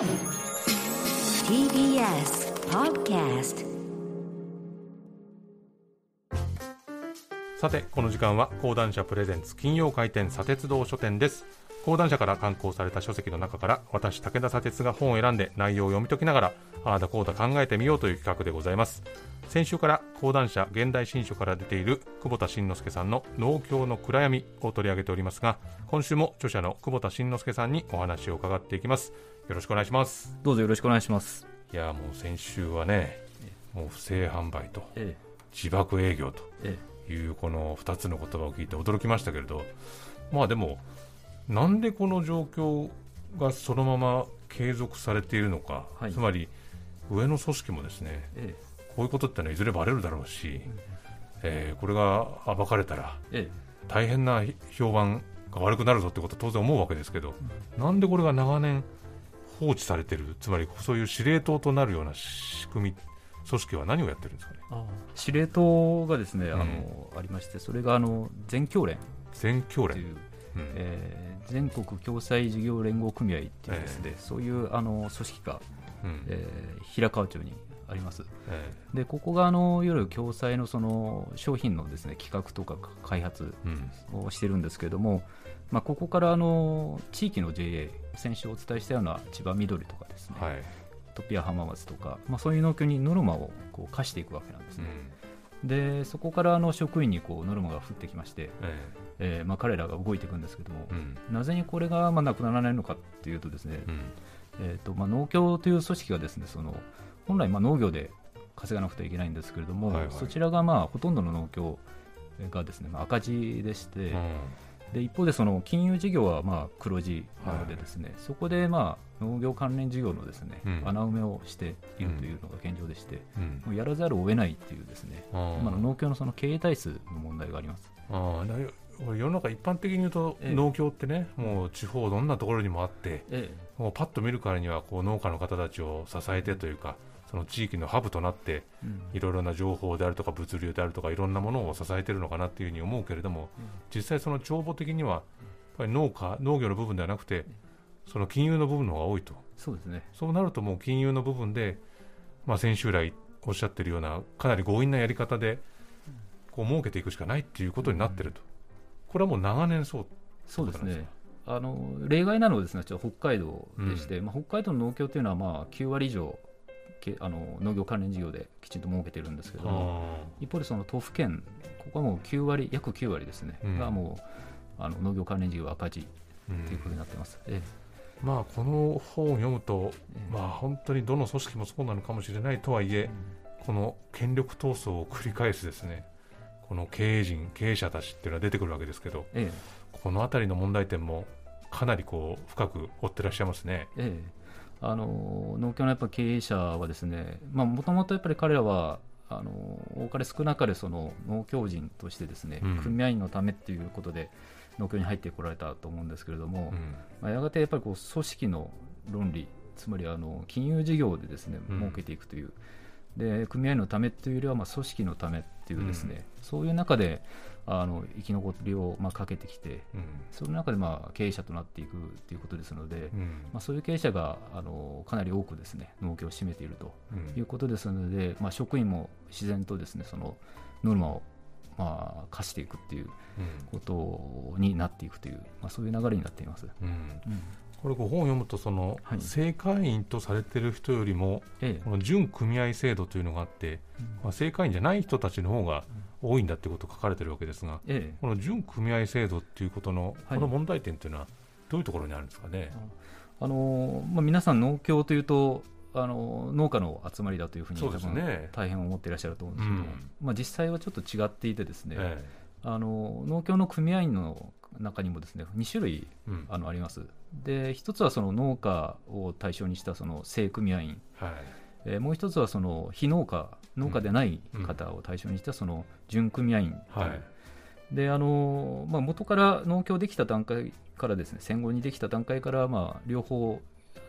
TBS Podcast さてこの時間は講談社プレゼンツ金曜回転砂鉄道書店です。講談社から刊行された書籍の中から私武田砂鉄が本を選んで内容を読み解きながらああだこうだ考えてみようという企画でございます。先週から講談社現代新書から出ている久保田慎之介さんの農協の暗闇を取り上げておりますが今週も著者の久保田慎之介さんにお話を伺っていきます。よろしくお願いします。どうぞよろしくお願いします。いやもう先週はねもう不正販売とえ自爆営業とええ。いうこの2つの言葉を聞いて驚きましたけれどまあでもなんでこの状況がそのまま継続されているのか、はい。つまり上の組織もですねえこういうことってのはいずれバレるだろうし、えーこれが暴かれたらええ。大変な評判が悪くなるぞってことは当然思うわけですけど、なんでこれが長年放置されてるつまりそういう司令塔となるような仕組み組織は何をやってるんですかね？あ司令塔がですね、うん。あのありましてそれがあの全共連。全教連、という、うん。えー全国共済事業連合組合っていうですね、そういうあの組織が、うん。えー平川町にあります。えでここがあのいわゆる共済のその商品のですね企画とか開発ーうん。をしてるんですけれども、まあ、ここからあの地域の JA 先週お伝えしたような千葉緑とかですね、はい。トピア浜松とか、まあ、そういう農協にノルマをこう課していくわけなんですね、でそこからあの職員にこうノルマが降ってきまして、ええ。ーまあ、彼らが動いていくんですけどもえ、うん。なぜにこれがまあなくならないのかっていうとですね、うん。えーとまあ、農協という組織がですねその本来まあ農業で稼がなくてはいけないんですけれども、はいはい。そちらがまあほとんどの農協がですね、まあ、赤字でして、で一方でその金融事業はまあ黒字なのでですね、そこでまあ農業関連事業のですね、うん。穴埋めをしているというのが現状でして、うん。もうやらざるを得ないっていうですね、今の農協のその経営体数の問題があります。あ世の中一般的に言うとええ。農協ってねもう地方どんなところにもあってえ。もうパッと見るからにはこう農家の方たちを支えてというかその地域のハブとなってうん。いろいろな情報であるとか物流であるとかいろんなものを支えてるのかなっていうふうに思うけれども実際その帳簿的にはやっぱり農家農業の部分ではなくてその金融の部分の方が多いと。そうですね、そうなるともう金融の部分で、まあ、先週来おっしゃってるようなかなり強引なやり方でこう儲けていくしかないっていうことになってると、これはもう長年そうそうですね。あの例外なのはですね北海道でして、まあ、北海道の農協というのはまあ9割以上けあの農業関連事業できちんと儲けてるんですけども、一方でその都府県、ここはもう9割、約9割ですね、うん。がもうあの農業関連事業赤字うんということになってます。えまあこの本を読むと、えまあ本当にどの組織もそうなのかもしれないとはいえ、この権力闘争を繰り返すですねこの経営陣経営者たちっていうのは出てくるわけですけどえこの辺りの問題点もかなりこう深く追ってらっしゃいますね。えええあの農協のやっぱ経営者はですね、もともとやっぱり彼らはあの多かれ少なかれその農協人としてですね、うん。組合員のためっていうことで農協に入ってこられたと思うんですけれども、うん。まあ、やがてやっぱりこう組織の論理つまりあの金融事業でですねうん。儲けていくという、で組合員のためというよりはまあ組織のためっていうですね、そういう中であの生き残りをまあかけてきてうん。その中でまあ経営者となっていくということですので、うん。まあ、そういう経営者があのかなり多くですね農協を占めているとうん。いうことですので、まあ、職員も自然とですねそのノルマをまあ課していくっていうことになっていくという、まあ、そういう流れになっています。うんうん。うんこれご本を読むとその、はい。正会員とされてる人よりもええ。この準組合制度というのがあって、まあ、正会員じゃない人たちの方が多いんだってことが書かれてるわけですがええ。この準組合制度っていうことのはい。この問題点というのはどういうところにあるんですかね？あのまあ、皆さん農協というとあの農家の集まりだというふうにね。大変思っていらっしゃると思うんですけども、うん。まあ、実際はちょっと違っていてですね、えあの農協の組合員の中にもですね2種類えうん。あのあります。で一つはその農家を対象にしたその正組合員、はい。えーもう一つはその非農家農家でない方を対象にしたその準組合員。であのまあ、元から農協できた段階からですね戦後にできた段階から、まあ、両方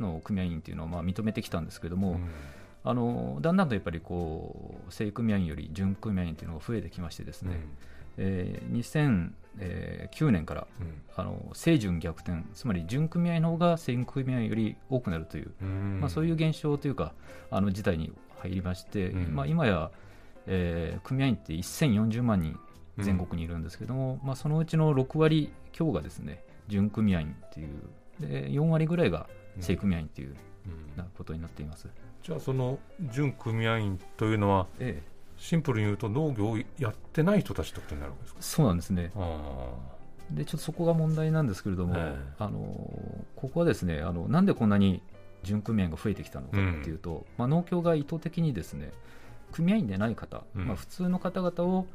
の組合員というのをまあ認めてきたんですけども、うん。あのだんだんとやっぱりこう正組合員より準組合員というのが増えてきましてですね、えー2009年からうん。あの正準逆転つまり準組合の方が正組合より多くなるという、うん。まあ、そういう現象というかあの事態に入りまして、うん。まあ、今や、えー組合員って1040万人全国にいるんですけども、まあ、そのうちの6割強がですね準組合員っていうで4割ぐらいが正組合員っていううん。なことになっています。じゃあその準組合員というのはえシンプルに言うと農業をやってない人たちってことになるわけですか？え、そうなんですね。あでちょっとそこが問題なんですけれども、ええ。あのここはですねあのなんでこんなに準組合員が増えてきたのかっていうと、まあ、農協が意図的にですね組合員でない方、うん。まあ、普通の方々を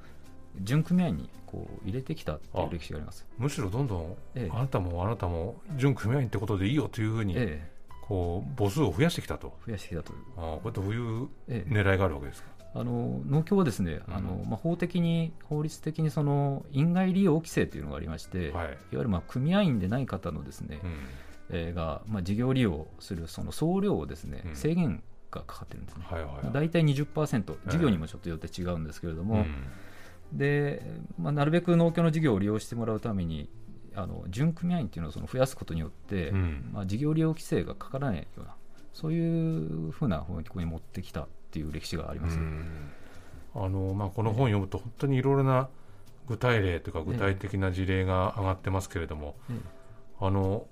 準組合員にこう入れてきたっていう歴史があります。むしろどんどんええ。あなたもあなたも準組合員ってことでいいよというふうにええ、こう母数を増やしてきたと。増やしてきたという、あこれどういうええ。狙いがあるわけですか？あの農協はですね、うん。あのまあ、法的に法律的にその院外利用規制というのがありまして、い、わはい、ゆるまあ組合員でない方のですね、うん。えーが、まあ、事業利用するその総量をですね、うん。制限がかかってるんですね。はいはいはい。大体20%、事業にもちょっとよって違うんですけれども、うん。でまあ、なるべく農協の事業を利用してもらうために、あの準組合員っていうのをその増やすことによって、うん。まあ、事業利用規制がかからないような、そういうふうな方向に持ってきたっていう歴史があります。うん。あのまあ、この本を読むと本当にいろいろな具体例というか具体的な事例が上がってますけれども、ええあの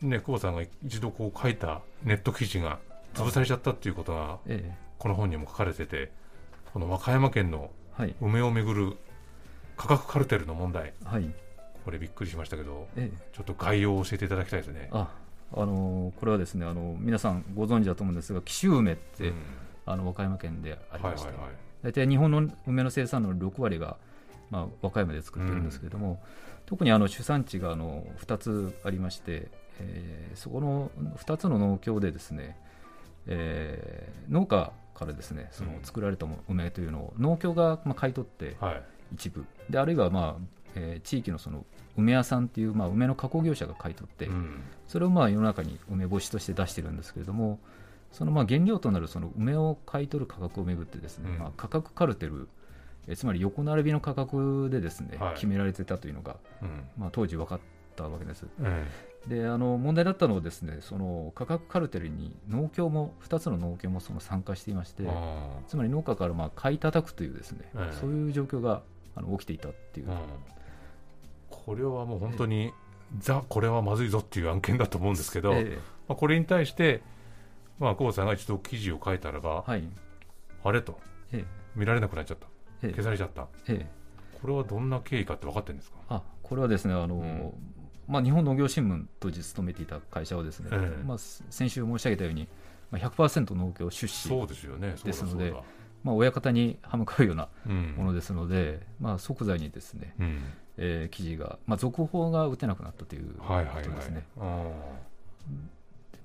ね、久保さんが一度こう書いたネット記事が潰されちゃったっていうことがええ。この本にも書かれててこの和歌山県のはい。梅をめぐる価格カルテルの問題。はい。これびっくりしましたけどええ、ちょっと概要を教えていただきたいですね。ああのこれはですねあの皆さんご存知だと思うんですが紀州梅って、うんあの和歌山県でありまして、はいはいはい。大体日本の梅の生産の6割が、まあ、和歌山で作ってるんですけれども、特にあの主産地があの2つありまして、えーそこの2つの農協でですね、えー農家からですねそのうん。作られた梅というのを農協がまあ買い取ってはい。一部。であるいは、まあえー地域のその梅屋さんっていう、まあ、梅の加工業者が買い取って、うん。それをまあ世の中に梅干しとして出してるんですけれども、そのまあ原料となるその梅を買い取る価格をめぐってですね、うん。まあ、価格カルテル、えつまり横並びの価格でですね、はい。決められてたというのが、うん。まあ、当時分かったわけです。えであの問題だったのはですねその価格カルテルに農協も2つの農協もその参加していましてつまり農家からまあ買い叩くというですね、ええ。そういう状況があの起きていたっていう、ーうん。これはもう本当にザこれはまずいぞっていう案件だと思うんですけど、え。まあ、これに対して、まあ、久保さんが一度記事を書いたらば、えはい。あれと。え見られなくなっちゃった。ええ。消されちゃった。ええ。これはどんな経緯かって分かってるんですか？あこれはですねあの、うん。まあ、日本農業新聞当時勤めていた会社はですね、ええ。まあ、す先週申し上げたように、まあ、100%農協出資ですよね。そうだですのでまあ、親方に歯向かうようなうん。ものですので、まあ、即座にですね、うん。えー記事が、まあ、続報が打てなくなったというこはいはいはい。とですね。あ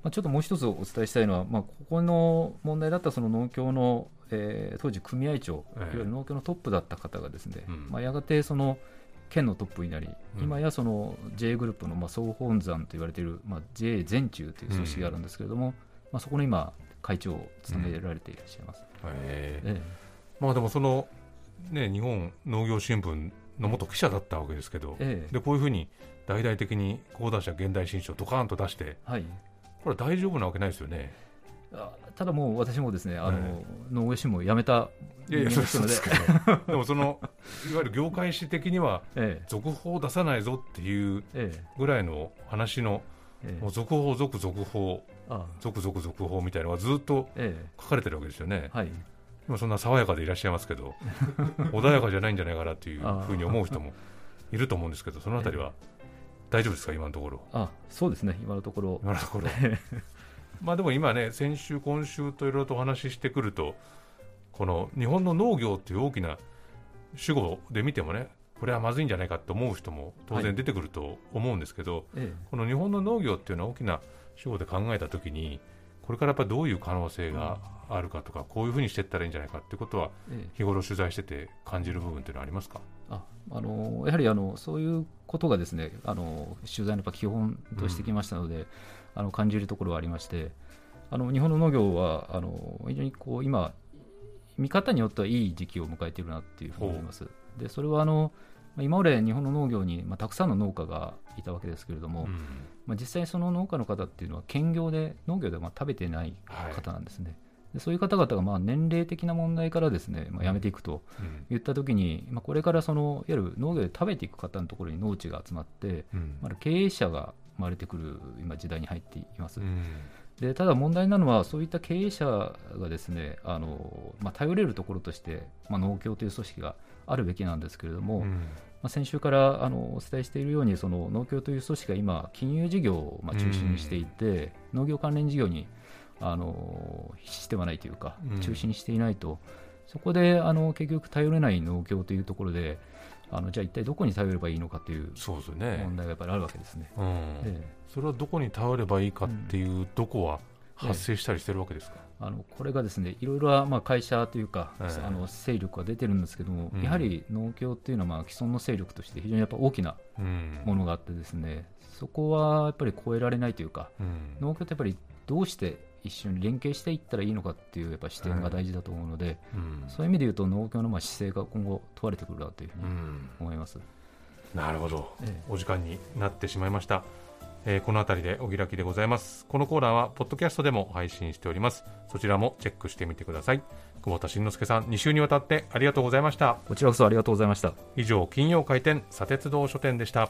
まあ、ちょっともう一つお伝えしたいのは、まあ、ここの問題だったその農協の、えー当時組合長、ええ。いわゆる農協のトップだった方がですね、うん。まあ、やがてその県のトップになり、うん。今やその J グループのまあ総本山と言われている、まあ、J 全中という組織があるんですけれども、まあ、そこの今会長を務められていらっしゃいます。え。えまあでもそのね日本農業新聞の元記者だったわけですけど、ええ。えでこういうふうに大々的に講談社現代新書ドカーンと出してはい、これは大丈夫なわけないですよね。あただもう私もですねあの、え農業新聞を辞めたいやいやそうですけどでもそのいわゆる業界誌的にはええ。続報を出さないぞっていうええ。ぐらいの話のええ。もう続報続続報あ続々続報みたいなのがずっとええ。書かれてるわけですよね。はい。今そんな爽やかでいらっしゃいますけど穏やかじゃないんじゃないかなっていうふうに思う人もいると思うんですけどそのあたりは大丈夫ですか？今のところ。あそうですね。今のところ。今のところ。まあでも今ね先週今週といろいろとお話ししてくるとこの日本の農業っていう大きな主語で見てもねこれはまずいんじゃないかと思う人も当然出てくると思うんですけど、えこの日本の農業っていうのは大きな主語で考えたときにこれからやっぱりどういう可能性があるかとかこういうふうにしていったらいいんじゃないかっていうことはえええ。日頃取材してて感じる部分っていうのはありますか？ああのやはりあのそういうことがですねあの取材のやっぱ基本としてきましたので、あの感じるところはありましてあの日本の農業はあの非常にこう今見方によってはいい時期を迎えているなっていうふうに思います。でそれはあのまあ、今まで日本の農業に、まあ、たくさんの農家がいたわけですけれども、うん。まあ、実際その農家の方っていうのは兼業で農業ではまあ食べてない方なんですね、でそういう方々がまあ年齢的な問題からですね、まあ、やめていくとうん。言ったときに、まあ、これからそのいわゆる農業で食べていく方のところに農地が集まって、うん。まだ経営者が生まれてくる今時代に入っています、うん。でただ問題なのはそういった経営者がですねあの、まあ、頼れるところとして、まあ、農協という組織があるべきなんですけれども、まうん。あ、先週からあのお伝えしているようにその農協という組織が今金融事業をまあ中心にしていて、農業関連事業にあのしてはないというかうん。中心にしていないと、そこであの結局頼れない農協というところであのじゃあ一体どこに頼ればいいのかという問、題がやっぱりあるわけですね。うん。でそれはどこに頼ればいいかっていうどこは発生したりしてるわけですか、あのこれがですねいろいろまあ会社というか、ええ。あの勢力が出てるんですけども、うん。やはり農協っていうのはまあ既存の勢力として非常にやっぱ大きなうん。ものがあってですね、そこはやっぱり超えられないというかうん。農協ってやっぱりどうして一緒に連携していったらいいのかっていうやっぱ視点が大事だと思うので、うん。そういう意味で言うと農協のまあ姿勢が今後問われてくるなというふうにうん。思います。なるほど。ええ。お時間になってしまいました、えーこの辺りでお開きでございます。このコーナーはポッドキャストでも配信しております。そちらもチェックしてみてください。久保田慎之介さん2週にわたってありがとうございました。こちらこそありがとうございました。以上金曜開店砂鉄道書店でした